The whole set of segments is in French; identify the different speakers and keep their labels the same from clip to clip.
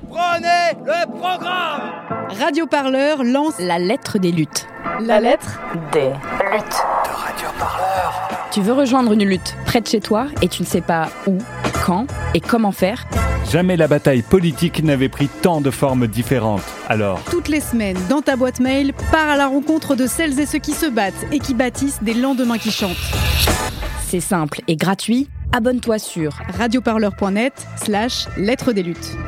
Speaker 1: Prenez le programme
Speaker 2: Radio Parleur lance la lettre des luttes.
Speaker 3: La lettre
Speaker 4: des luttes.
Speaker 1: De Radio Parleur.
Speaker 2: Tu veux rejoindre une lutte près de chez toi et tu ne sais pas où, quand et comment faire?
Speaker 5: Jamais la bataille politique n'avait pris tant de formes différentes. Alors,
Speaker 2: Toutes les semaines, dans ta boîte mail, pars à la rencontre de celles et ceux qui se battent et qui bâtissent des lendemains qui chantent. C'est simple et gratuit. Abonne-toi sur radioparleur.net slash lettre des luttes.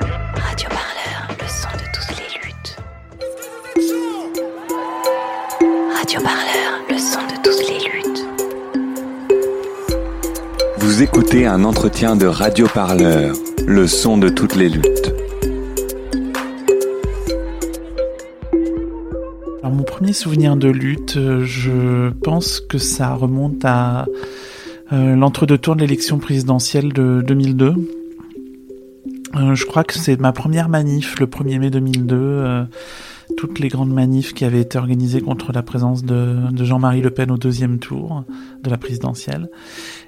Speaker 6: Vous écoutez un entretien de Radio Parleur, le son de toutes les luttes.
Speaker 7: Alors, mon premier souvenir de lutte, euh, je pense que ça remonte à euh, l'entre-deux tours de l'élection présidentielle de 2002. Euh, je crois que c'est ma première manif, le 1er mai 2002. euh, toutes les grandes manifs qui avaient été organisées contre la présence de Jean-Marie Le Pen au deuxième tour de la présidentielle.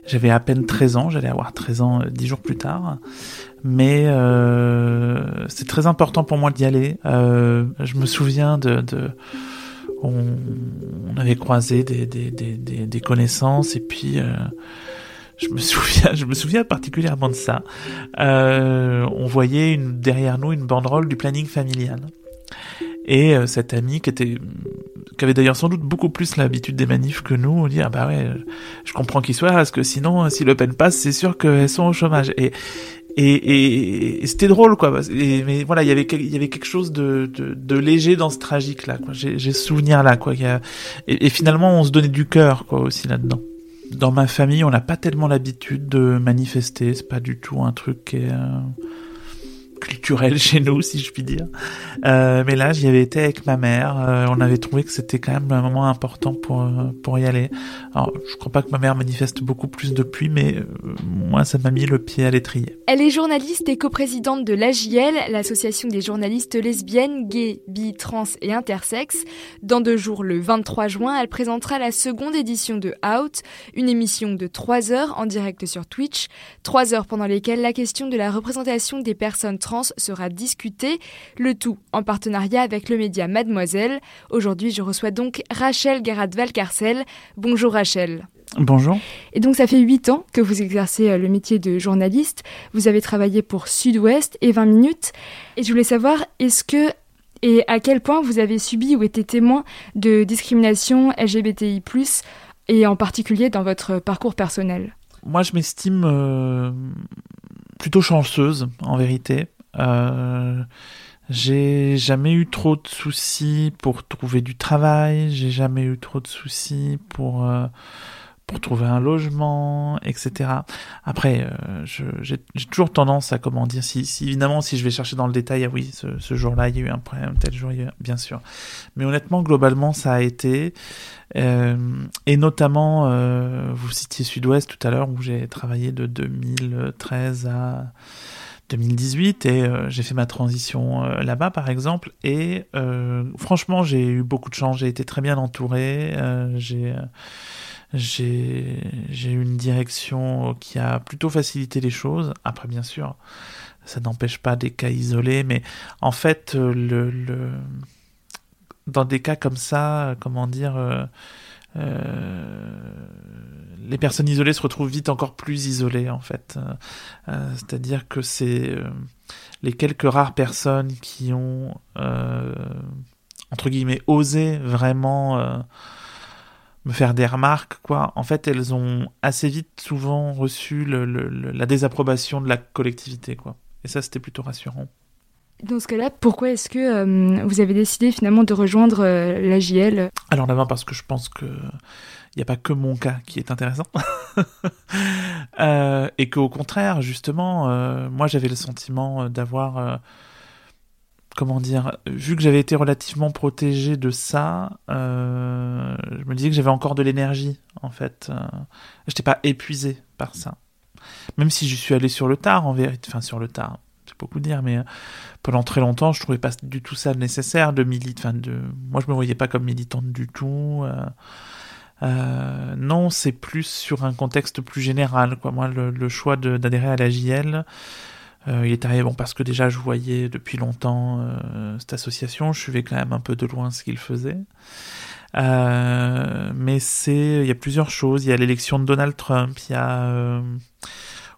Speaker 7: J'avais à peine 13 ans, j'allais avoir 13 ans euh, 10 jours plus tard. Mais euh, c'est très important pour moi d'y aller. Euh, je me souviens de... de on, avait croisé des, des, des, des, des connaissances et puis... Euh, je me souviens, je me souviens particulièrement de ça. Euh, on voyait une, derrière nous une banderole du planning familial. Et euh, cette amie qui était, qui avait d'ailleurs sans doute beaucoup plus l'habitude des manifs que nous, on dit ah bah ouais, je comprends qu'il soit parce que sinon si Le Pen passe, c'est sûr qu'elles sont au chômage. Et et, c'était drôle quoi. mais voilà, il y avait il y avait quelque chose de, de, léger dans ce tragique là. J'ai ce souvenir là quoi. Et finalement, on se donnait du cœur quoi aussi là-dedans. Dans ma famille, on n'a pas tellement l'habitude de manifester. C'est pas du tout un truc qui est euh, culturel chez nous, si je puis dire. Euh, mais là, j'y avais été avec ma mère. Euh, on avait trouvé que c'était quand même un moment important pour euh, pour y aller. Alors, je crois pas que ma mère manifeste beaucoup plus depuis, mais moi, ça m'a mis le pied à l'étrier.
Speaker 3: Elle est journaliste et coprésidente de l'AJL, l'association des journalistes lesbiennes, gays, bi, trans et intersexes. Dans deux jours, le 23 juin, elle présentera la seconde édition de Out, une émission de 3 heures en direct sur Twitch. 3 heures pendant lesquelles la question de la représentation des personnes sera discutée, le tout en partenariat avec le média Mademoiselle. Aujourd'hui, je reçois donc Rachel Garat-Valcarcel. Bonjour Rachel.
Speaker 7: Bonjour.
Speaker 3: Et donc ça fait 8 ans que vous exercez euh, le métier de journaliste. Vous avez travaillé pour Sud-Ouest et 20 minutes. Et je voulais savoir, est-ce que et à quel point vous avez subi ou été témoin de discrimination LGBTI+, et en particulier dans votre parcours personnel?
Speaker 7: Moi, je m'estime euh, plutôt chanceuse, en vérité. Euh, j'ai jamais eu trop de soucis pour trouver du travail. J'ai jamais eu trop de soucis pour euh, pour trouver un logement, etc. Après, euh, j'ai toujours tendance à comment dire, si, évidemment si je vais chercher dans le détail, ah oui, ce, jour-là il y a eu un problème, tel jour, il y a eu- bien sûr. Mais honnêtement, globalement, ça a été, et notamment, vous citiez Sud-Ouest tout à l'heure, où j'ai travaillé de 2013 à 2018 et euh, j'ai fait ma transition euh, là-bas par exemple. Et euh, franchement j'ai eu beaucoup de chance. J'ai été très bien entouré. Euh, j'ai euh, j'ai j'ai eu une direction qui a plutôt facilité les choses. Après bien sûr ça n'empêche pas des cas isolés mais en fait euh, le, le dans des cas comme ça comment dire les personnes isolées se retrouvent vite encore plus isolées en fait. Euh, euh, C'est-à-dire que c'est euh, les quelques rares personnes qui ont euh, entre guillemets osé vraiment euh, me faire des remarques quoi. En fait, elles ont assez vite souvent reçu la désapprobation de la collectivité quoi. Et ça, c'était plutôt rassurant.
Speaker 3: Dans ce cas-là, pourquoi est-ce que euh, vous avez décidé finalement de rejoindre euh, l'AJL
Speaker 7: Alors d'abord parce que je pense que il n'y a pas que mon cas qui est intéressant. Euh, et qu'au contraire, justement, euh, moi j'avais le sentiment d'avoir, comment dire, vu que j'avais été relativement protégé de ça, je me disais que j'avais encore de l'énergie, en fait. Euh, J'étais pas épuisé par ça. Même si j'y suis allé sur le tard, en vérité, enfin sur le tard, beaucoup dire, mais euh, pendant très longtemps, je trouvais pas du tout ça nécessaire de militer. De, moi, je me voyais pas comme militante du tout. euh, euh, non, c'est plus sur un contexte plus général. Quoi. Moi, le, le choix d'adhérer à la JL, il est arrivé bon parce que déjà je voyais depuis longtemps cette association, je suivais quand même un peu de loin ce qu'il faisait. mais c'est, il y a plusieurs choses. Il y a l'élection de Donald Trump, il y a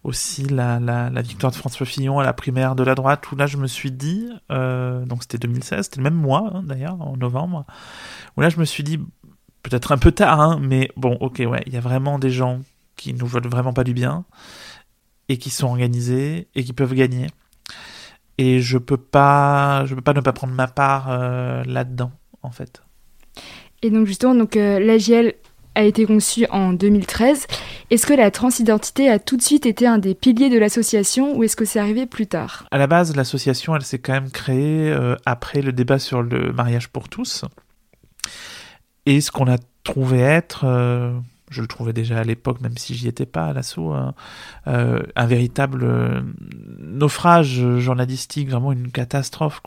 Speaker 7: aussi la, la, victoire de François Fillon à la primaire de la droite, où là je me suis dit, euh, donc c'était 2016, c'était le même mois hein, d'ailleurs, en novembre, où là je me suis dit, peut-être un peu tard, hein, mais bon, ok, ouais, il y a vraiment des gens qui nous veulent vraiment pas du bien, et qui sont organisés, et qui peuvent gagner. Et je peux pas, je peux pas ne pas prendre ma part euh, là-dedans, en fait.
Speaker 3: Et donc justement, donc euh, l'AGL a été conçue en 2013. Est-ce que la transidentité a tout de suite été un des piliers de l'association ou est-ce que c'est arrivé plus tard?
Speaker 7: À la base, l'association, elle s'est quand même créée euh, après le débat sur le mariage pour tous. Et ce qu'on a trouvé être, euh, je le trouvais déjà à l'époque, même si j'y étais pas à l'assaut, hein, euh, un véritable naufrage journalistique, vraiment une catastrophe.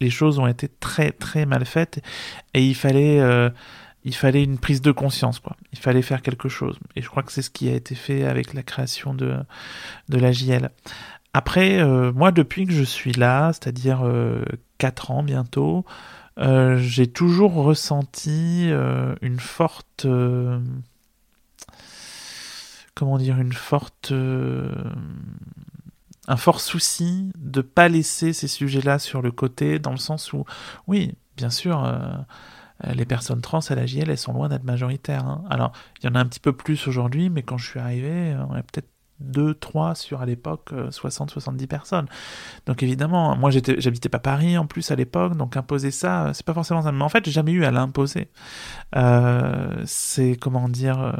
Speaker 7: Les choses ont été très très mal faites et il fallait il fallait une prise de conscience, quoi. Il fallait faire quelque chose. Et je crois que c'est ce qui a été fait avec la création de, de la JL. Après, euh, moi, depuis que je suis là, c'est-à-dire euh, 4 ans bientôt, euh, j'ai toujours ressenti euh, une forte... comment dire Une forte... un fort souci de pas laisser ces sujets-là sur le côté, dans le sens où, oui, bien sûr les personnes trans à la JL, elles sont loin d'être majoritaires. Hein. Alors, il y en a un petit peu plus aujourd'hui, mais quand je suis arrivé, euh, on avait peut-être 2, 3 sur à l'époque 60, euh, 70 personnes. Donc évidemment, moi j'habitais pas Paris en plus à l'époque, donc imposer ça, c'est pas forcément ça. Mais en fait, j'ai jamais eu à l'imposer. c'est comment dire,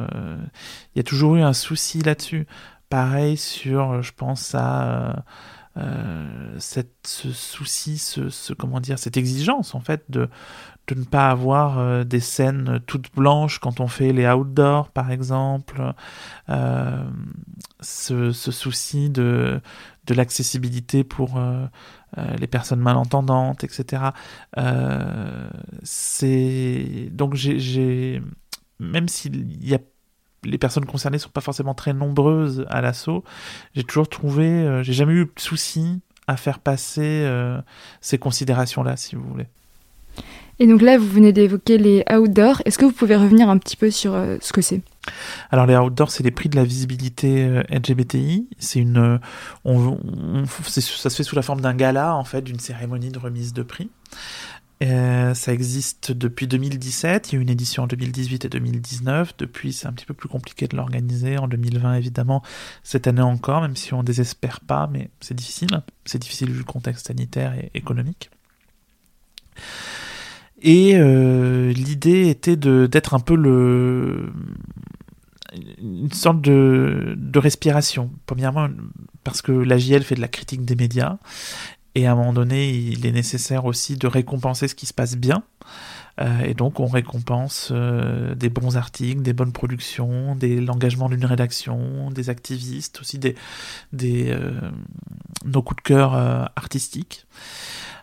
Speaker 7: il y a toujours eu un souci là-dessus. Pareil sur, je pense à cette, ce souci, ce, comment dire, cette exigence en fait de de ne pas avoir euh, des scènes toutes blanches quand on fait les outdoors, par exemple. Euh, ce, souci de, de l'accessibilité pour euh, les personnes malentendantes, etc. c'est donc j'ai même s'il y a les personnes concernées sont pas forcément très nombreuses à l'assaut, j'ai toujours trouvé, j'ai jamais eu de souci à faire passer ces considérations-là, si vous voulez.
Speaker 3: Et donc là, vous venez d'évoquer les outdoors. Est-ce que vous pouvez revenir un petit peu sur euh, ce que c'est?
Speaker 7: Alors les outdoors, c'est les prix de la visibilité euh, LGBTI. C'est une, euh, ça se fait sous la forme d'un gala en fait, d'une cérémonie de remise de prix. ça existe depuis 2017. Il y a eu une édition en 2018 et 2019. Depuis, c'est un petit peu plus compliqué de l'organiser. En 2020, évidemment, cette année encore, même si on désespère pas, mais c'est difficile. C'est difficile vu le contexte sanitaire et économique. Et euh, l'idée était d'être un peu le une sorte de, de respiration. Premièrement, parce que la JL fait de la critique des médias, et à un moment donné, il est nécessaire aussi de récompenser ce qui se passe bien. Euh, et donc, on récompense euh, des bons articles, des bonnes productions, des l'engagement d'une rédaction, des activistes, aussi des, des euh, nos coups de cœur euh, artistiques.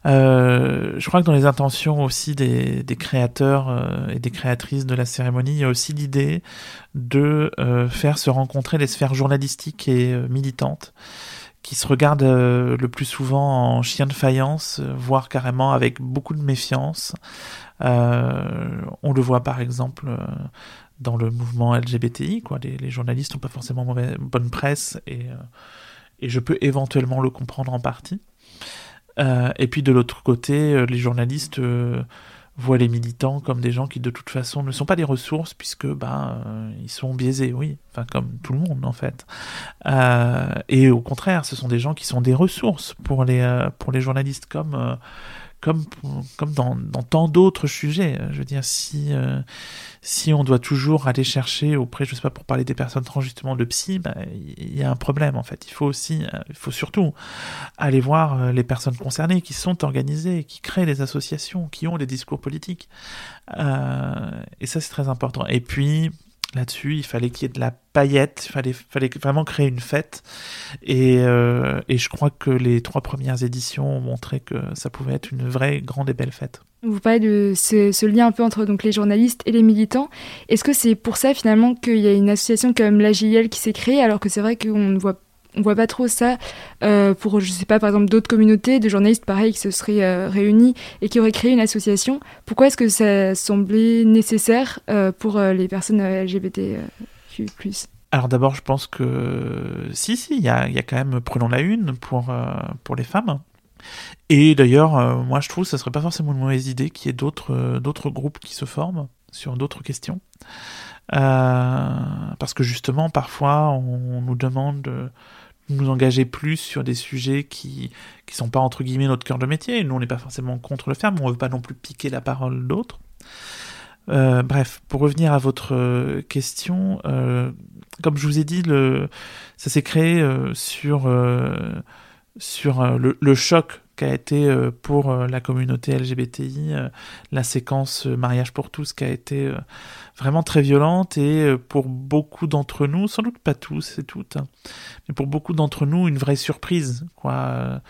Speaker 7: Euh, je crois que dans les intentions aussi des, créateurs euh, et des créatrices de la cérémonie, il y a aussi l'idée de euh, faire se rencontrer les sphères journalistiques et militantes qui se regardent le plus souvent en chien de faïence, voire carrément avec beaucoup de méfiance. on le voit par exemple dans le mouvement LGBTI, quoi. Les, journalistes n'ont pas forcément mauvaise, bonne presse et je peux éventuellement le comprendre en partie. Euh, et puis de l'autre côté, euh, les journalistes euh, voient les militants comme des gens qui de toute façon ne sont pas des ressources puisque ben ils sont biaisés, oui, enfin comme tout le monde en fait. et au contraire, ce sont des gens qui sont des ressources pour les pour les journalistes comme comme, comme dans, tant d'autres sujets. Je veux dire, si, euh, si on doit toujours aller chercher auprès, je sais pas, pour parler des personnes trans, justement, de psy, bah, il y a un problème, en fait. Il faut aussi, euh, il faut surtout aller voir euh, les personnes concernées qui sont organisées, qui créent des associations, qui ont des discours politiques. et ça, c'est très important. Et puis, là-dessus. Il fallait qu'il y ait de la paillette, il fallait, fallait vraiment créer une fête. Et, euh, et je crois que les trois premières éditions ont montré que ça pouvait être une vraie grande et belle fête.
Speaker 3: Vous parlez de ce, lien un peu entre donc, les journalistes et les militants. Est-ce que c'est pour ça finalement qu'il y a une association comme l'AGIL qui s'est créée alors que c'est vrai qu'on ne voit on voit pas trop ça euh, pour, je sais pas, par exemple, d'autres communautés de journalistes pareils qui se seraient euh, réunis et qui auraient créé une association. Pourquoi est-ce que ça semblait nécessaire euh, pour les personnes LGBTQ+.
Speaker 7: Alors d'abord, je pense que si, si, il y a, quand même Prenons la Une pour, les femmes. Et d'ailleurs, moi je trouve que ce serait pas forcément une mauvaise idée qu'il y ait d'autres groupes qui se forment sur d'autres questions. parce que justement, parfois, on nous demande de, nous engager plus sur des sujets qui qui sont pas entre guillemets notre cœur de métier. Nous, on n'est pas forcément contre le faire, mais on veut pas non plus piquer la parole d'autres. Euh, bref, pour revenir à votre euh, question, euh, comme je vous ai dit, ça s'est créé sur, sur le, choc qui a été euh, pour euh, la communauté LGBTI, euh, la séquence mariage pour tous qui a été vraiment très violente et pour beaucoup d'entre nous, sans doute pas tous et toutes, hein, mais pour beaucoup d'entre nous une vraie surprise, quoi.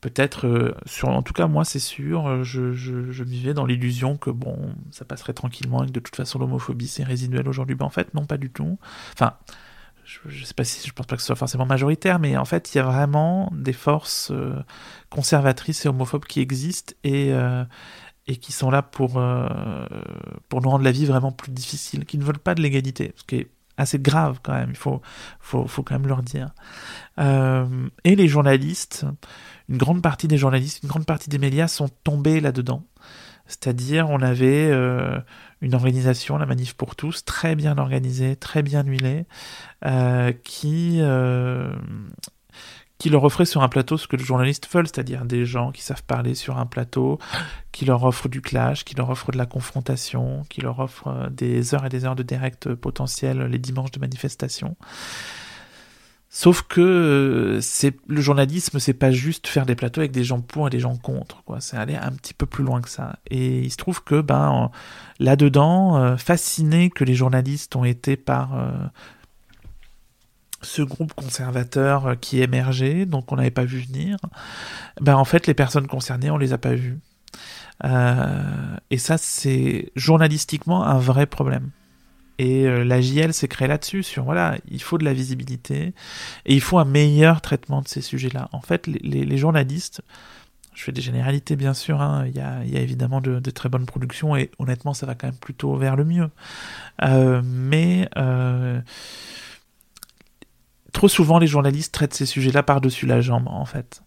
Speaker 7: Peut-être, en tout cas moi c'est sûr, je, vivais dans l'illusion que bon, ça passerait tranquillement et que de toute façon l'homophobie c'est résiduel aujourd'hui. Ben en fait non, pas du tout. Enfin, je, sais pas si je pense pas que ce soit forcément majoritaire, mais en fait, il y a vraiment des forces euh, conservatrices et homophobes qui existent et, euh, qui sont là pour, euh, pour nous rendre la vie vraiment plus difficile, qui ne veulent pas de l'égalité, ce qui est assez grave quand même, il faut, faut, faut quand même leur dire. et les journalistes, une grande partie des journalistes, une grande partie des médias sont tombés là-dedans. C'est-à-dire, on avait une organisation, la Manif pour tous, très bien organisée, très bien huilée, euh, qui, euh, qui leur offrait sur un plateau ce que les journalistes veulent, c'est-à-dire des gens qui savent parler sur un plateau, qui leur offrent du clash, qui leur offrent de la confrontation, qui leur offrent euh, des heures et des heures de direct potentiel les dimanches de manifestation. Sauf que euh, le journalisme, c'est pas juste faire des plateaux avec des gens pour et des gens contre. C'est aller un petit peu plus loin que ça. Et il se trouve que, ben, là-dedans, euh, fasciné que les journalistes ont été par euh, ce groupe conservateur qui émergeait, donc on n'avait pas vu venir, ben en fait les personnes concernées, on les a pas vues. et ça, c'est journalistiquement un vrai problème. Et euh, la JL s'est créée là-dessus, sur voilà, il faut de la visibilité et il faut un meilleur traitement de ces sujets-là. En fait, les, journalistes, je fais des généralités bien sûr, hein, il, y a, évidemment de, de, très bonnes productions et honnêtement ça va quand même plutôt vers le mieux. Euh, mais euh, trop souvent les journalistes traitent ces sujets-là par-dessus la jambe en fait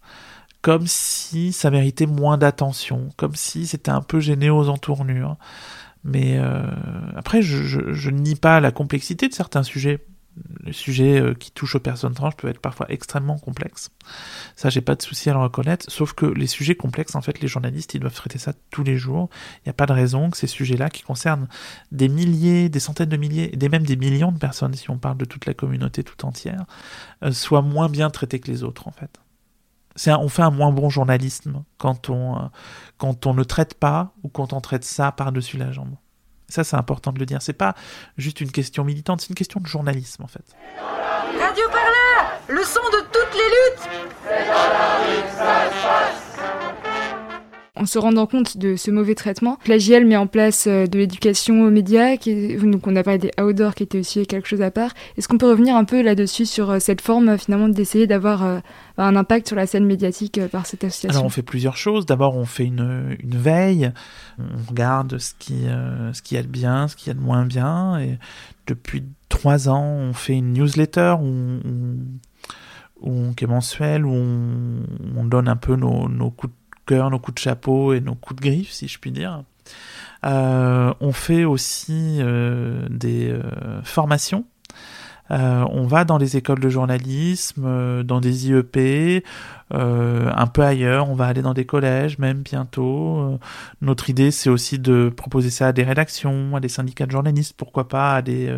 Speaker 7: comme si ça méritait moins d'attention, comme si c'était un peu gêné aux entournures. Mais euh, après, je, nie pas la complexité de certains sujets. Les sujets euh, qui touchent aux personnes trans peuvent être parfois extrêmement complexes. Ça, j'ai pas de souci à le reconnaître. Sauf que les sujets complexes, en fait, les journalistes, ils doivent traiter ça tous les jours. Il n'y a pas de raison que ces sujets-là, qui concernent des milliers, des centaines de milliers, et même des millions de personnes, si on parle de toute la communauté tout entière, euh, soient moins bien traités que les autres, en fait on fait un moins bon journalisme quand on, euh, quand on ne traite pas ou quand on traite ça par-dessus la jambe. Ça, c'est important de le dire. C'est pas juste une question militante, c'est une question de journalisme en fait.
Speaker 8: Radio Parleur, le son de toutes les luttes.
Speaker 3: En se rendant compte de ce mauvais traitement, Plagiel met en place euh, de l'éducation aux médias, donc on a parlé des outdoors qui était aussi quelque chose à part. Est-ce qu'on peut revenir un peu là-dessus sur euh, cette forme finalement d'essayer d'avoir euh, un impact sur la scène médiatique par cette association?
Speaker 7: Alors on fait plusieurs choses. D'abord on fait une, veille, on regarde ce qui, ce qui a de bien, ce qui a de moins bien. Depuis trois ans on fait une newsletter où on, qui est mensuelle, où on, on donne un peu nos, nos coups de nos coups de chapeau et nos coups de griffe, si je puis dire. Euh, on fait aussi euh, des euh, formations. On va dans les écoles de journalisme, dans des IEP, un peu ailleurs. On va aller dans des collèges, même bientôt. notre idée, c'est aussi de proposer ça à des rédactions, à des syndicats de journalistes, pourquoi pas, à des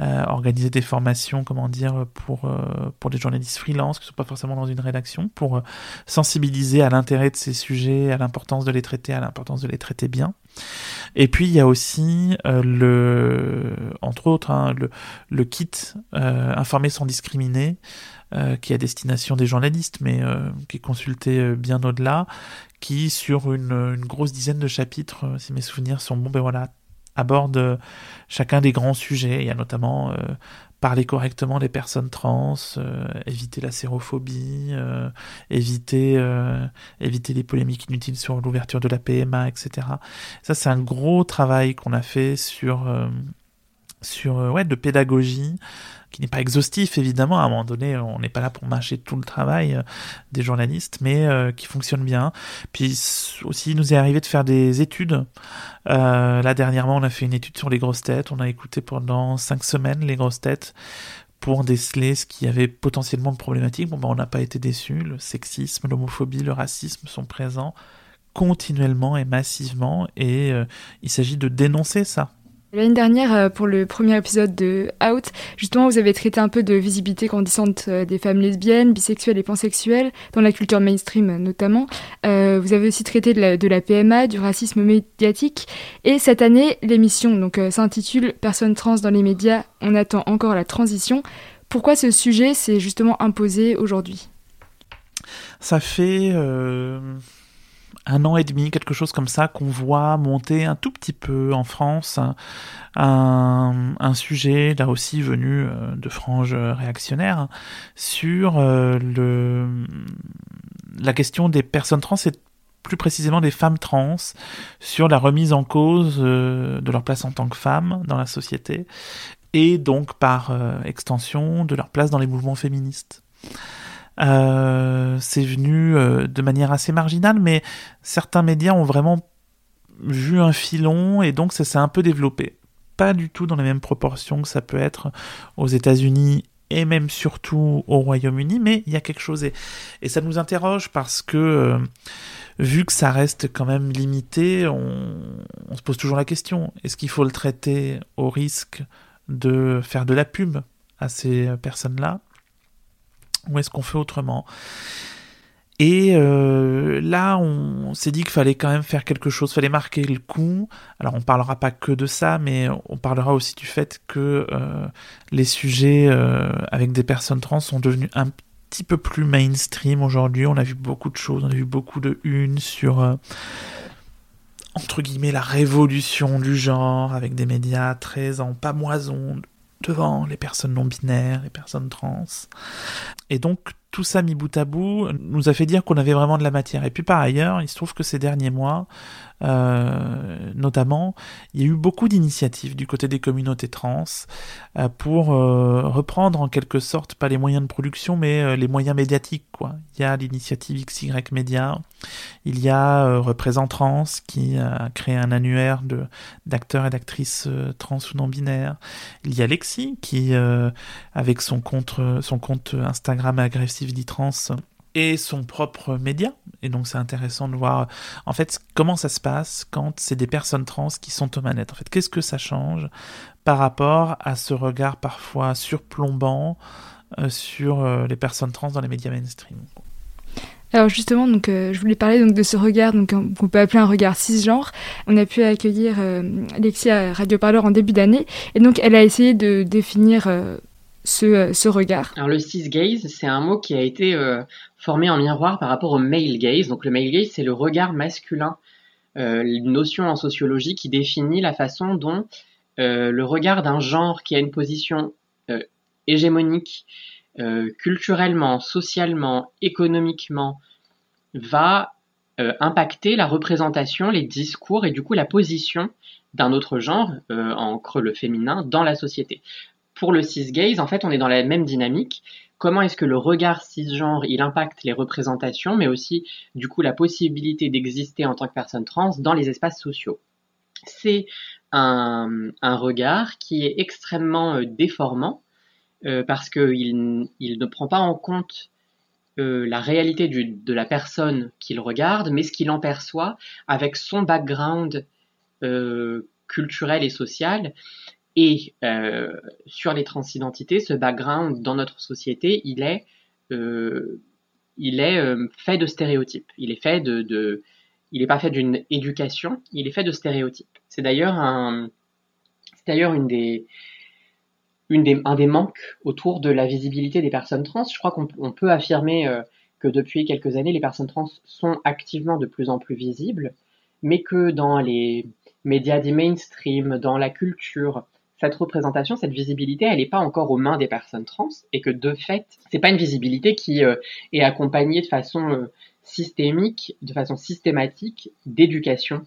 Speaker 7: euh, organiser des formations, comment dire, pour, euh, pour des journalistes freelance qui ne sont pas forcément dans une rédaction, pour euh, sensibiliser à l'intérêt de ces sujets, à l'importance de les traiter, à l'importance de les traiter bien. Et puis il y a aussi le, entre autres, hein, le, kit informer sans discriminer. qui est à destination des journalistes, mais qui est consulté bien au-delà, qui sur une, une, grosse dizaine de chapitres, si mes souvenirs sont bons, ben voilà, aborde chacun des grands sujets. Il y a notamment parler correctement des personnes trans, éviter la sérophobie, éviter éviter les polémiques inutiles sur l'ouverture de la PMA, etc. Ça c'est un gros travail qu'on a fait sur sur ouais de pédagogie qui n'est pas exhaustif évidemment. À un moment donné, on n'est pas là pour mâcher tout le travail euh, des journalistes, mais euh, qui fonctionne bien. Puis aussi, il nous est arrivé de faire des études. Euh, là dernièrement, on a fait une étude sur les grosses têtes. On a écouté pendant cinq semaines les grosses têtes pour déceler ce qui avait potentiellement de problématique. Bon, ben, on n'a pas été déçus. Le sexisme, l'homophobie, le racisme sont présents continuellement et massivement, et il s'agit de dénoncer ça.
Speaker 3: L'année dernière, euh, pour le premier épisode de Out, justement, vous avez traité un peu de visibilité grandissante euh, des femmes lesbiennes, bisexuelles et pansexuelles, dans la culture mainstream notamment. Euh, vous avez aussi traité de la, PMA, du racisme médiatique. Et cette année, l'émission donc s'intitule Personnes trans dans les médias, on attend encore la transition. Pourquoi ce sujet s'est justement imposé aujourd'hui?
Speaker 7: Ça fait un an et demi, quelque chose comme ça, qu'on voit monter un tout petit peu en France un, sujet, là aussi venu euh, de franges réactionnaires, sur euh, le, la question des personnes trans et plus précisément des femmes trans, sur la remise en cause euh, de leur place en tant que femmes dans la société, et donc par extension de leur place dans les mouvements féministes. Euh, c'est venu euh, de manière assez marginale, mais certains médias ont vraiment vu un filon et donc ça s'est un peu développé. Pas du tout dans les mêmes proportions que ça peut être aux États-Unis et même surtout au Royaume-Uni, mais il y a quelque chose et, ça nous interroge parce que euh, vu que ça reste quand même limité, on, on se pose toujours la question est-ce qu'il faut le traiter au risque de faire de la pub à ces personnes-là? Ou est-ce qu'on fait autrement et euh, là, on s'est dit qu'il fallait quand même faire quelque chose, fallait marquer le coup. Alors, on parlera pas que de ça, mais on parlera aussi du fait que euh, les sujets euh, avec des personnes trans sont devenus un petit peu plus mainstream aujourd'hui. On a vu beaucoup de choses, on a vu beaucoup de unes sur entre guillemets la révolution du genre avec des médias très en pamoison devant les personnes non binaires, les personnes trans. Et donc tout ça mis bout à bout nous a fait dire qu'on avait vraiment de la matière. Et puis par ailleurs, il se trouve que ces derniers mois, euh, notamment, il y a eu beaucoup d'initiatives du côté des communautés trans euh, pour euh, reprendre en quelque sorte pas les moyens de production, mais les moyens médiatiques. Quoi. Il y a l'initiative XY Media, il y a Trans qui a créé un annuaire de d'acteurs et d'actrices trans ou non binaires. Il y a Lexi qui, avec son compte son compte Instagram Trans et son propre média. Et donc c'est intéressant de voir en fait comment ça se passe quand c'est des personnes trans qui sont aux manettes. En fait, qu'est-ce que ça change par rapport à ce regard parfois surplombant euh, sur euh, les personnes trans dans les médias mainstream?
Speaker 3: Alors justement, donc euh, je voulais parler donc de ce regard, donc qu'on peut appeler un regard cisgenre. On a pu accueillir Alexia à Radio Parleur en début d'année, et donc elle a essayé de définir ce, ce, regard.
Speaker 9: Alors le cisgaze, c'est un mot qui a été formé en miroir par rapport au male gaze. Donc le male gaze, c'est le regard masculin, euh, une notion en sociologie qui définit la façon dont euh, le regard d'un genre qui a une position euh, hégémonique culturellement, socialement, économiquement, va impacter la représentation, les discours et du coup la position d'un autre genre, en creux le féminin, dans la société. Pour le cisgaze, en fait, on est dans la même dynamique, comment est-ce que le regard cisgenre il impacte les représentations, mais aussi du coup la possibilité d'exister en tant que personne trans dans les espaces sociaux? C'est un, regard qui est extrêmement euh, déformant euh, parce qu'il il ne prend pas en compte euh, la réalité de la personne qu'il regarde, mais ce qu'il en perçoit avec son background culturel et social et euh, sur les transidentités, ce background dans notre société, il est, euh, euh, fait de stéréotypes. Il est fait de, il n'est pas fait d'une éducation, il est fait de stéréotypes. C'est d'ailleurs une des, un des manques autour de la visibilité des personnes trans. Je crois qu'on peut affirmer euh, que depuis quelques années, les personnes trans sont activement de plus en plus visibles, mais que dans les médias dits mainstream, dans la culture, cette représentation, cette visibilité, elle n'est pas encore aux mains des personnes trans et que de fait, c'est pas une visibilité qui euh, est accompagnée de façon euh, systémique, de façon systématique d'éducation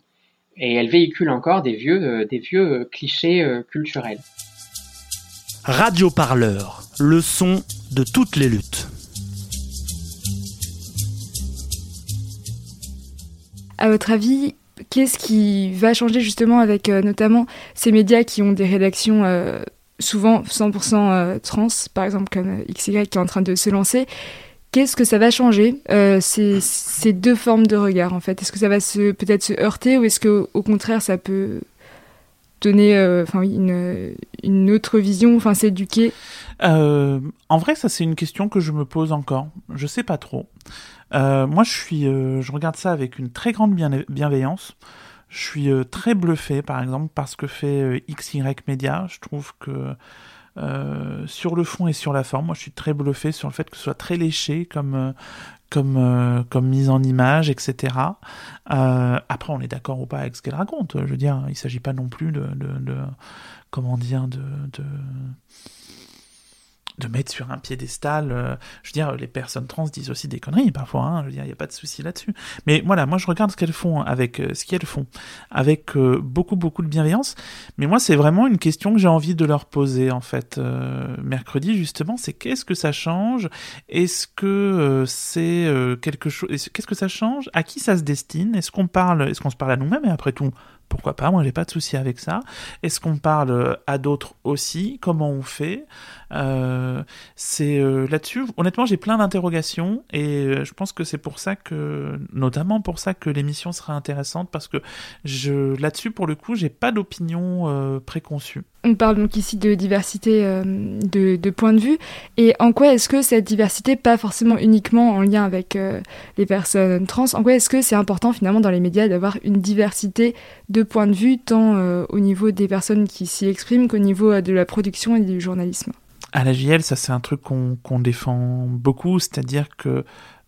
Speaker 9: et elle véhicule encore des vieux, des vieux clichés culturels.
Speaker 10: Radio Parleur, le son de toutes les luttes.
Speaker 3: À votre avis, qu'est-ce qui va changer justement avec euh, notamment ces médias qui ont des rédactions euh, souvent 100% euh, trans, par exemple comme XY qui est en train de se lancer? Qu'est-ce que ça va changer ces, deux formes de regard en fait? Est-ce que ça va peut-être se heurter ou est-ce que au contraire ça peut donner enfin une, une autre vision, enfin s'éduquer
Speaker 7: En vrai, ça c'est une question que je me pose encore. Je sais pas trop. Euh, moi, je suis, euh, je regarde ça avec une très grande bienveillance. Je suis euh, très bluffé, par exemple, par ce que fait XY Media. Je trouve que sur le fond et sur la forme, moi, je suis très bluffé sur le fait que ce soit très léché comme comme comme mise en image, etc. après, on est d'accord ou pas avec ce qu'elle raconte. Je veux dire, il s'agit pas non plus de, de, de comment dire de, de de mettre sur un piédestal. Euh, je veux dire, les personnes trans disent aussi des conneries parfois. Hein, je veux dire, il n'y a pas de souci là-dessus. Mais voilà, moi je regarde ce qu'elles font avec euh, ce qu'elles font avec euh, beaucoup beaucoup de bienveillance. Mais moi, c'est vraiment une question que j'ai envie de leur poser en fait mercredi justement. C'est qu'est-ce que ça change? Est-ce que c'est quelque chose Qu'est-ce que ça change? À qui ça se destine? Est-ce qu'on parle Est-ce qu'on se parle à nous-mêmes? Et après tout, pourquoi pas, moi j'ai pas de souci avec ça. Est-ce qu'on parle à d'autres aussi? Comment on fait? C'est euh, là-dessus, honnêtement j'ai plein d'interrogations et euh, je pense que c'est pour ça que, notamment pour ça que l'émission sera intéressante parce que je là-dessus pour le coup j'ai pas d'opinion préconçue.
Speaker 3: On parle donc ici de diversité de, de points de vue. Et en quoi est-ce que cette diversité, pas forcément uniquement en lien avec les personnes trans, en quoi est-ce que c'est important finalement dans les médias d'avoir une diversité de point de vue, tant euh, au niveau des personnes qui s'y expriment qu'au niveau euh, de la production et du journalisme?
Speaker 7: À la JL, ça c'est un truc qu'on défend beaucoup, c'est-à-dire que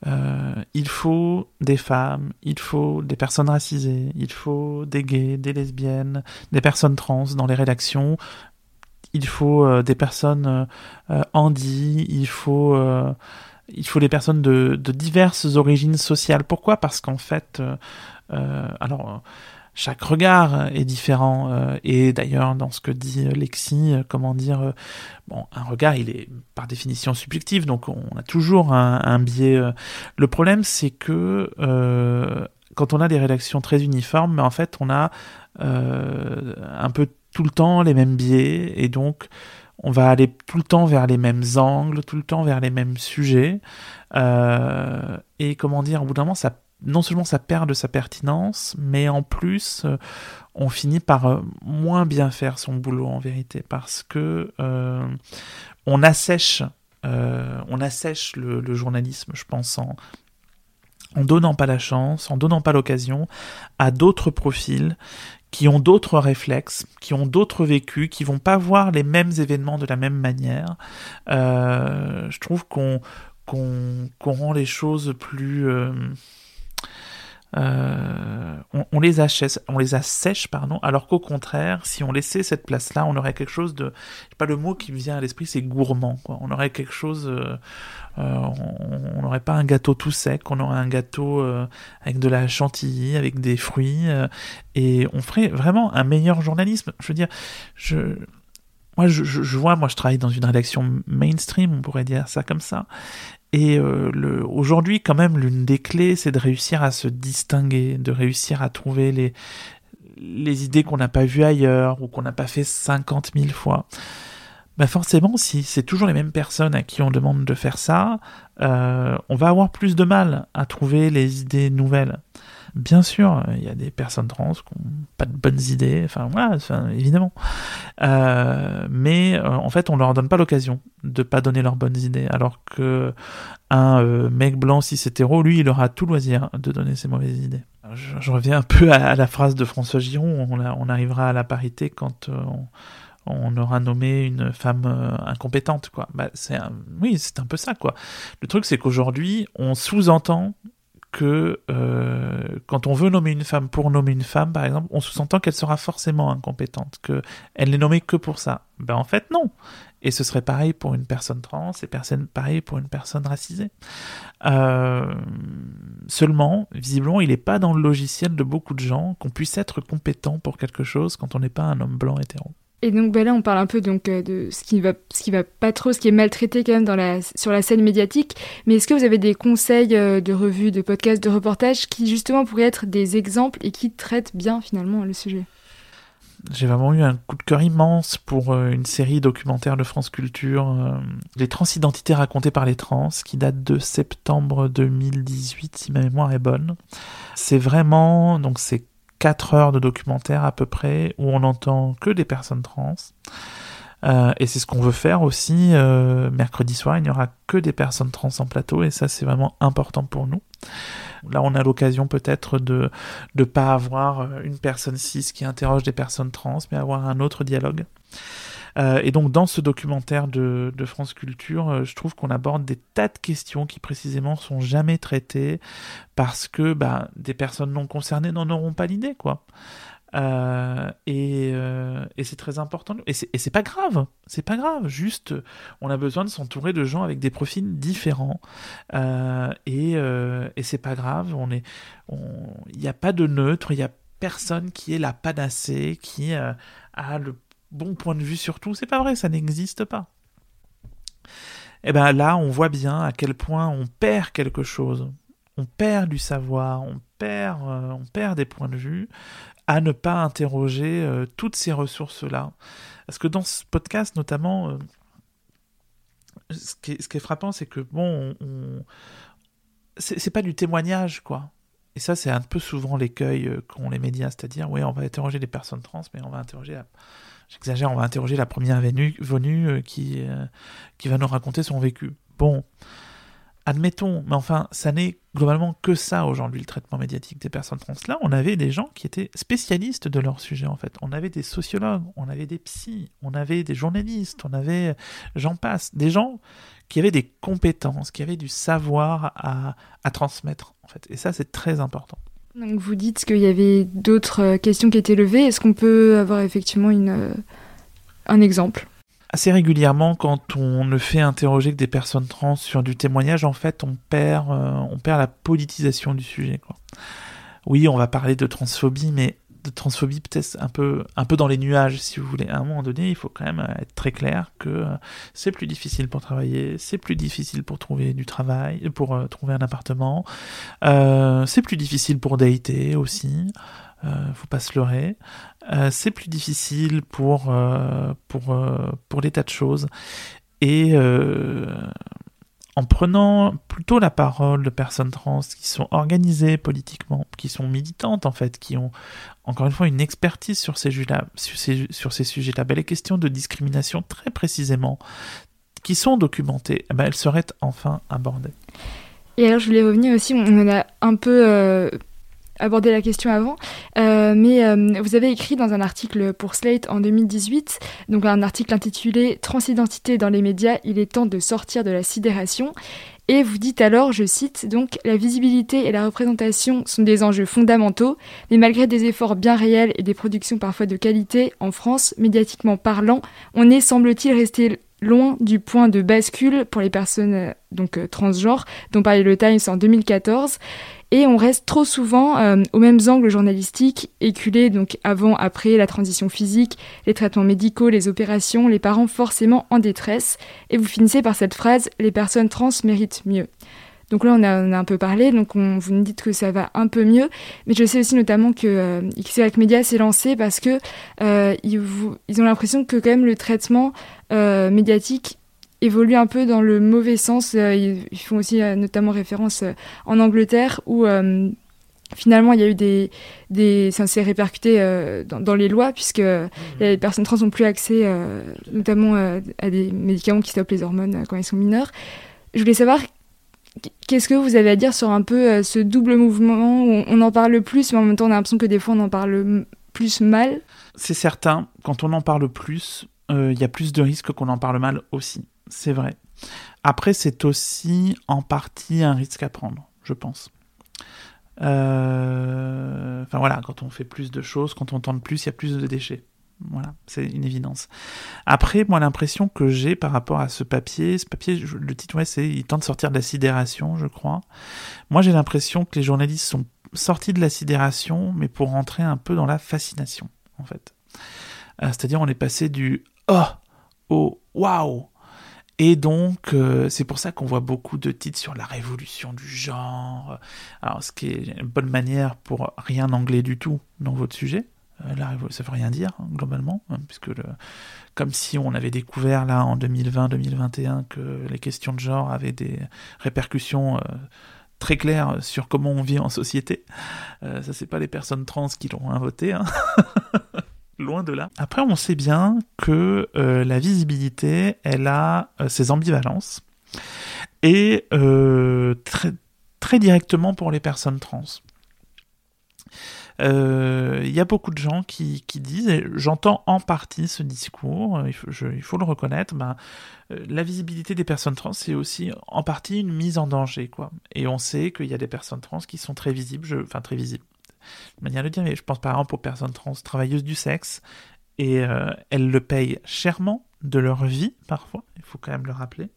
Speaker 7: euh, il faut des femmes, il faut des personnes racisées, il faut des gays, des lesbiennes, des personnes trans dans les rédactions. Il faut des personnes handy, il faut il faut des personnes de, de diverses origines sociales. Pourquoi? Parce qu'en fait, alors chaque regard est différent. Euh, et d'ailleurs, dans ce que dit Lexi, euh, comment dire, euh, bon, un regard, il est par définition subjectif, donc on a toujours un, biais. Le problème, c'est que quand on a des rédactions très uniformes, mais en fait, on a un peu tout le temps les mêmes biais, et donc on va aller tout le temps vers les mêmes angles, tout le temps vers les mêmes sujets. et comment dire, au bout d'un moment, ça non seulement ça perd de sa pertinence, mais en plus, euh, on finit par euh, moins bien faire son boulot en vérité, parce que euh, on assèche, on assèche le, journalisme, je pense, en, en donnant pas la chance, en donnant pas l'occasion à d'autres profils qui ont d'autres réflexes, qui ont d'autres vécus, qui vont pas voir les mêmes événements de la même manière. je trouve qu'on qu'on rend les choses plus euh, on, les assèche, on les assèche, pardon, alors qu'au contraire, si on laissait cette place-là, on aurait quelque chose de, pas le mot qui me vient à l'esprit, c'est gourmand. On aurait quelque chose, euh, euh, on n'aurait pas un gâteau tout sec, on aurait un gâteau avec de la chantilly, avec des fruits, et on ferait vraiment un meilleur journalisme. Je veux dire, moi, je, vois, moi, je travaille dans une rédaction mainstream, on pourrait dire ça comme ça. Et euh, aujourd'hui, quand même, l'une des clés, c'est de réussir à se distinguer, de réussir à trouver les, les idées qu'on n'a pas vues ailleurs ou qu'on n'a pas fait 50 000 fois. Bah forcément, si c'est toujours les mêmes personnes à qui on demande de faire ça, euh, on va avoir plus de mal à trouver les idées nouvelles. Bien sûr, il y a des personnes trans qui n'ont pas de bonnes idées, enfin évidemment. Euh, mais euh, en fait, on leur donne pas l'occasion de pas donner leurs bonnes idées, alors que un euh, mec blanc cis hétéro, lui, il aura tout loisir de donner ses mauvaises idées. Je, reviens un peu à, la phrase de François Giron, on, arrivera à la parité quand on, aura nommé une femme incompétente. Bah, c'est oui, c'est un peu ça. Le truc, c'est qu'aujourd'hui, on sous-entend que euh, quand on veut nommer une femme pour nommer une femme, par exemple, on sous-entend qu'elle sera forcément incompétente, qu'elle n'est nommée que pour ça. Ben en fait, non. Et ce serait pareil pour une personne trans et pareil pour une personne racisée. Euh, seulement, visiblement, il n'est pas dans le logiciel de beaucoup de gens qu'on puisse être compétent pour quelque chose quand on n'est pas un homme blanc hétéro.
Speaker 3: Et donc bah là, on parle un peu euh, de ce qui va, ce qui va pas trop, ce qui est maltraité quand même sur la scène médiatique. Mais est-ce que vous avez des conseils euh, de revues, de podcasts, de reportages qui justement pourraient être des exemples et qui traitent bien finalement le sujet?
Speaker 7: J'ai vraiment eu un coup de cœur immense pour euh, une série documentaire de France Culture, Les transidentités racontées par les trans, qui date de septembre 2018, si ma mémoire est bonne. C'est vraiment, donc c'est 4 heures de documentaire à peu près où on n'entend que des personnes trans. Euh, et c'est ce qu'on veut faire aussi. Euh, mercredi soir, il n'y aura que des personnes trans en plateau et ça c'est vraiment important pour nous. Là, on a l'occasion peut-être de ne pas avoir euh, une personne cis qui interroge des personnes trans, mais avoir un autre dialogue. Euh, et donc dans ce documentaire de, France Culture, euh, je trouve qu'on aborde des tas de questions qui précisément sont jamais traitées parce que bah, des personnes non concernées n'en auront pas l'idée, quoi. Euh, et, c'est très important. Et c'est pas grave, c'est pas grave. Juste, on a besoin de s'entourer de gens avec des profils différents. et et c'est pas grave. On est, il n'y a pas de neutre. Il y a personne qui est la panacée, qui a le bon point de vue sur tout. C'est pas vrai, ça n'existe pas. Et eh bien là, on voit bien à quel point on perd quelque chose. On perd du savoir, on perd, euh, on perd des points de vue à ne pas interroger euh, toutes ces ressources-là. Parce que dans ce podcast, notamment, euh, ce, qui est, frappant, c'est que, bon, on, c'est pas du témoignage, quoi. Et ça, c'est un peu souvent l'écueil qu'ont les médias, c'est-à-dire, oui, on va interroger des personnes trans, mais on va interroger j'exagère, on va interroger la première venue, euh, qui, euh, qui va nous raconter son vécu. Bon, admettons, mais enfin, ça n'est globalement que ça aujourd'hui, le traitement médiatique des personnes trans. Là, on avait des gens qui étaient spécialistes de leur sujet, en fait. On avait des sociologues, on avait des psys, on avait des journalistes, on avait, j'en passe, des gens qui avaient des compétences, qui avaient du savoir à, à transmettre, en fait. Et ça, c'est très important.
Speaker 3: Donc vous dites qu'il y avait d'autres euh, questions qui étaient levées. Est-ce qu'on peut avoir effectivement une, euh, un exemple?
Speaker 7: Assez régulièrement, quand on ne fait interroger que des personnes trans sur du témoignage, en fait, on perd, euh, la politisation du sujet. Oui, on va parler de transphobie, mais de transphobie peut-être un peu, un peu dans les nuages, si vous voulez. À un moment donné, il faut quand même être très clair que euh, c'est plus difficile pour travailler, c'est plus difficile pour trouver du travail, pour euh, trouver un appartement, euh, c'est plus difficile pour dater aussi. Euh, faut pas se leurrer. c'est plus difficile pour pour pour des tas de choses. Et en prenant plutôt la parole de personnes trans qui sont organisées politiquement, qui sont militantes en fait, qui ont encore une fois une expertise sur ces, sur ces, sur ces sujets-là, ben, les questions de discrimination très précisément, qui sont documentées, eh ben, elles seraient enfin abordées.
Speaker 3: Et alors je voulais revenir aussi, on en a un peu euh, abordé la question avant, euh, mais euh, vous avez écrit dans un article pour Slate en 2018, donc un article intitulé Transidentité dans les médias, il est temps de sortir de la sidération. Et vous dites alors, je cite, donc la visibilité et la représentation sont des enjeux fondamentaux, mais malgré des efforts bien réels et des productions parfois de qualité, en France, médiatiquement parlant, on est, semble-t-il, resté loin du point de bascule pour les personnes euh, donc transgenres dont parlait le Times en 2014 et on reste trop souvent euh, aux mêmes angles journalistiques, éculés donc avant, après la transition physique, les traitements médicaux, les opérations, les parents forcément en détresse, et vous finissez par cette phrase les personnes trans méritent mieux. Donc là, on a, a un peu parlé, donc on, vous nous dites que ça va un peu mieux, mais je sais aussi notamment que euh, XY Media s'est lancé parce que euh, ont l'impression que quand même le traitement euh, médiatique évolue un peu dans le mauvais sens. Euh, ils font aussi euh, notamment référence euh, en Angleterre où finalement il y a eu des, des ça s'est répercuté dans, les lois puisque mmh. les personnes trans n'ont plus accès notamment à des médicaments qui stoppent les hormones quand ils sont mineurs. Je voulais savoir qu'est-ce que vous avez à dire sur un peu ce double mouvement où on en parle plus mais en même temps on a l'impression que des fois on en parle plus mal?
Speaker 7: C'est certain, quand on en parle plus, il y a plus de risques qu'on en parle mal aussi c'est vrai. Après, c'est aussi en partie un risque à prendre, je pense. Euh, Enfin voilà, quand on fait plus de choses, quand on tente plus, il y a plus de déchets. Voilà, c'est une évidence. Après, moi, l'impression que j'ai par rapport à ce papier, ce papier, le titre, c'est Il tente de sortir de la sidération, je crois. Moi, j'ai l'impression que les journalistes sont sortis de la sidération, mais pour rentrer un peu dans la fascination, en fait. Euh, C'est-à-dire, on est passé du Oh au Waouh et donc, euh, c'est pour ça qu'on voit beaucoup de titres sur la révolution du genre. Alors, ce qui est une bonne manière pour rien anglais du tout dans votre sujet. Euh, la ça veut rien dire, hein, globalement, hein, puisque comme si on avait découvert, là, en 2020-2021, que les questions de genre avaient des répercussions euh, très claires sur comment on vit en société. Euh, ça, c'est pas les personnes trans qui l'ont inventé, hein. Loin de là. Après, on sait bien que euh, la visibilité, elle a euh, ses ambivalences. Et euh, très, directement pour les personnes trans. Il y a beaucoup de gens qui, disent, et j'entends en partie ce discours, il faut, le reconnaître, ben, la visibilité des personnes trans, c'est aussi en partie une mise en danger. Et on sait qu'il y a des personnes trans qui sont très visibles, je- enfin très visibles, manière de dire, mais je pense par exemple aux personnes trans travailleuses du sexe, et euh, elles le payent chèrement de leur vie, parfois, il faut quand même le rappeler.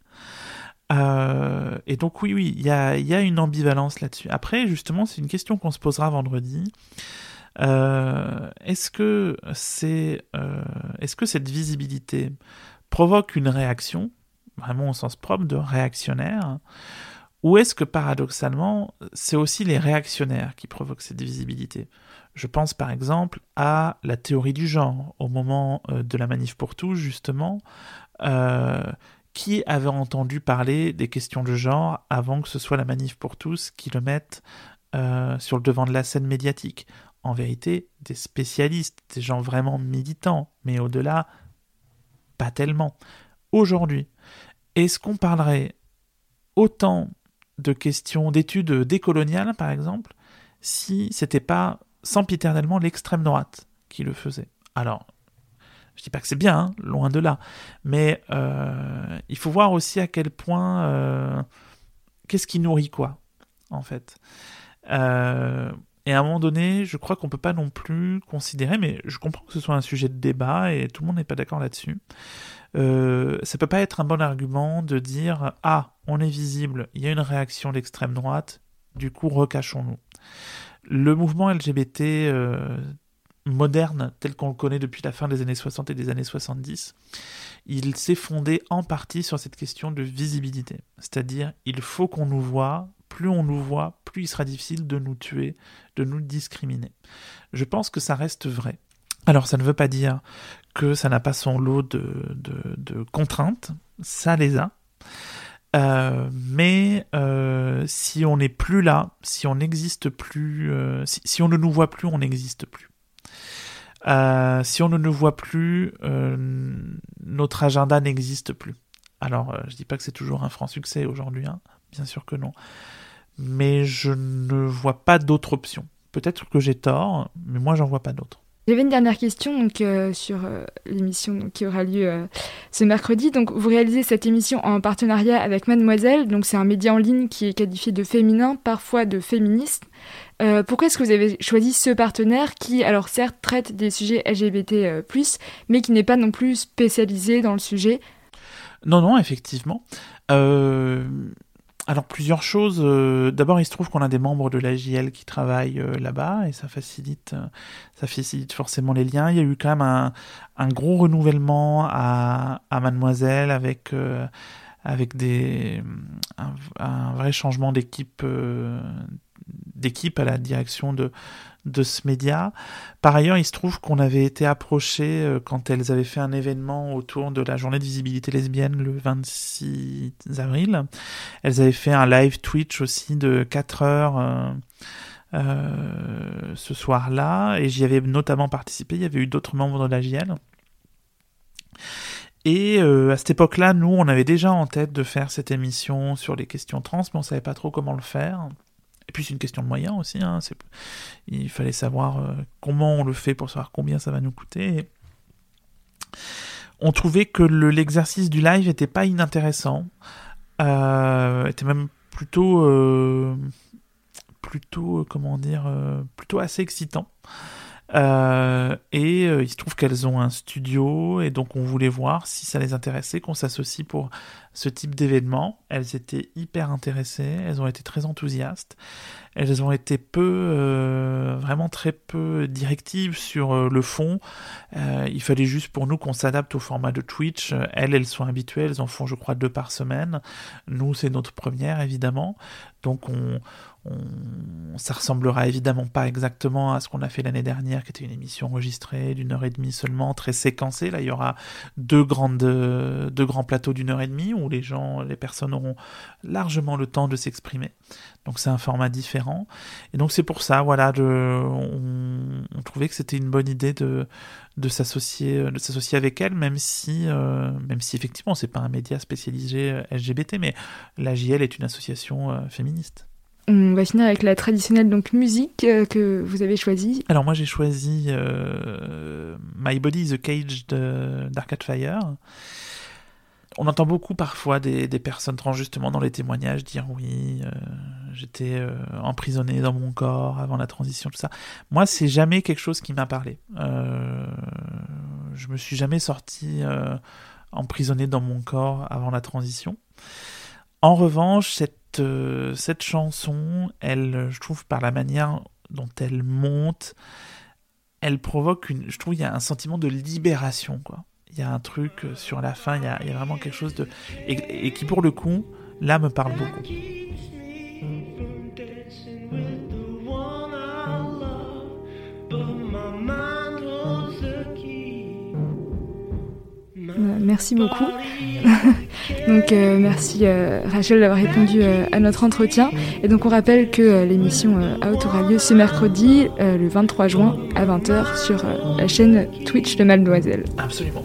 Speaker 7: Euh, et donc oui, oui, il y a, y a une ambivalence là-dessus. Après, justement, c'est une question qu'on se posera vendredi. Euh, est-ce que c'est, est-ce que cette visibilité provoque une réaction, vraiment au sens propre de réactionnaire, ou est-ce que paradoxalement, c'est aussi les réactionnaires qui provoquent cette visibilité Je pense par exemple à la théorie du genre, au moment euh, de la manif pour tous, justement. Euh, qui avait entendu parler des questions de genre avant que ce soit la manif pour tous qui le mette euh, sur le devant de la scène médiatique En vérité, des spécialistes, des gens vraiment militants, mais au-delà, pas tellement. Aujourd'hui, est-ce qu'on parlerait autant de questions d'études décoloniales, par exemple, si c'était pas sempiternellement l'extrême droite qui le faisait Alors, je dis pas que c'est bien, hein, loin de là, mais euh, il faut voir aussi à quel point euh, qu'est-ce qui nourrit quoi, en fait. Euh, et à un moment donné, je crois qu'on peut pas non plus considérer, mais je comprends que ce soit un sujet de débat et tout le monde n'est pas d'accord là-dessus. Euh, ça peut pas être un bon argument de dire ah on est visible, il y a une réaction d'extrême droite, du coup recachons-nous. Le mouvement LGBT euh, moderne tel qu'on le connaît depuis la fin des années 60 et des années 70, il s'est fondé en partie sur cette question de visibilité. C'est-à-dire, il faut qu'on nous voit, plus on nous voit, plus il sera difficile de nous tuer, de nous discriminer. Je pense que ça reste vrai. Alors, ça ne veut pas dire que ça n'a pas son lot de, contraintes, ça les a. Euh, mais euh, si on n'est plus là, si on n'existe plus, euh, si, on ne nous voit plus, on n'existe plus. Si on ne nous voit plus, notre agenda n'existe plus. Alors, je dis pas que c'est toujours un franc succès aujourd'hui, hein, bien sûr que non. Mais je ne vois pas d'autre option. Peut-être que j'ai tort, mais moi j'en vois pas d'autre.
Speaker 3: J'avais une dernière question donc, euh, sur euh, l'émission qui aura lieu euh, ce mercredi. Donc, vous réalisez cette émission en partenariat avec Mademoiselle. Donc, c'est un média en ligne qui est qualifié de féminin, parfois de féministe. Pourquoi est-ce que vous avez choisi ce partenaire qui, alors certes, traite des sujets LGBT+, mais qui n'est pas non plus spécialisé dans le sujet?
Speaker 7: Non, non, effectivement. Alors plusieurs choses. Euh, D'abord, il se trouve qu'on a des membres de l'AJL qui travaillent euh, là-bas et ça facilite, euh, ça facilite forcément les liens. Il y a eu quand même un, gros renouvellement à, Mademoiselle avec des un, vrai changement d'équipe à la direction de de ce média. Par ailleurs, il se trouve qu'on avait été approché euh, quand elles avaient fait un événement autour de la journée de visibilité lesbienne le 26 avril. Elles avaient fait un live Twitch aussi de 4 heures euh, euh, ce soir-là, et j'y avais notamment participé. Il y avait eu d'autres membres de la JL. Et à cette époque-là, nous, on avait déjà en tête de faire cette émission sur les questions trans, mais on savait pas trop comment le faire. Et puis c'est une question de moyens aussi. Hein. Il fallait savoir euh, comment on le fait pour savoir combien ça va nous coûter. On trouvait que le- l'exercice du live était pas inintéressant, euh, était même plutôt euh, plutôt, comment dire, plutôt assez excitant. Euh, et euh, il se trouve qu'elles ont un studio et donc on voulait voir si ça les intéressait qu'on s'associe pour ce type d'événement. Elles étaient hyper intéressées, elles ont été très enthousiastes, elles ont été peu, euh, vraiment très peu directives sur le fond. il fallait juste pour nous qu'on s'adapte au format de Twitch. Elles, elles sont habituées, elles en font je crois deux par semaine. Nous, c'est notre première évidemment. Donc on, ça ressemblera évidemment pas exactement à ce qu'on a fait l'année dernière, qui était une émission enregistrée d'une heure et demie seulement, très séquencée. Là, il y aura deux grandes, deux grands plateaux d'une heure et demie où les gens, les personnes auront largement le temps de s'exprimer. Donc c'est un format différent. Et donc c'est pour ça, voilà, de, on, trouvait que c'était une bonne idée de, de s'associer, de s'associer avec elle, même si, euh, même si effectivement c'est pas un média spécialisé euh, LGBT, mais la JL est une association euh, féministe.
Speaker 3: On va finir avec la traditionnelle donc musique euh, que vous avez choisie.
Speaker 7: Alors moi j'ai choisi euh, My Body is a Cage de d'Arcade Fire. On entend beaucoup parfois des, personnes trans justement dans les témoignages dire oui, euh, j'étais emprisonné dans mon corps avant la transition, tout ça. Moi c'est jamais quelque chose qui m'a parlé. je me suis jamais sorti emprisonné dans mon corps avant la transition. En revanche, cette euh, cette, chanson, elle, je trouve, par la manière dont elle monte, elle provoque une. Je trouve il y a un sentiment de libération, quoi. Il y a un truc euh, sur la fin, il y a, vraiment quelque chose de. Et, et, qui, pour le coup, là, me parle beaucoup.
Speaker 3: Merci beaucoup. donc euh, merci euh, Rachel d'avoir répondu euh, à notre entretien. Et donc on rappelle que l'émission Out aura lieu ce mercredi, le 23 juin à 20h sur la chaîne Twitch de Mademoiselle.
Speaker 7: Absolument.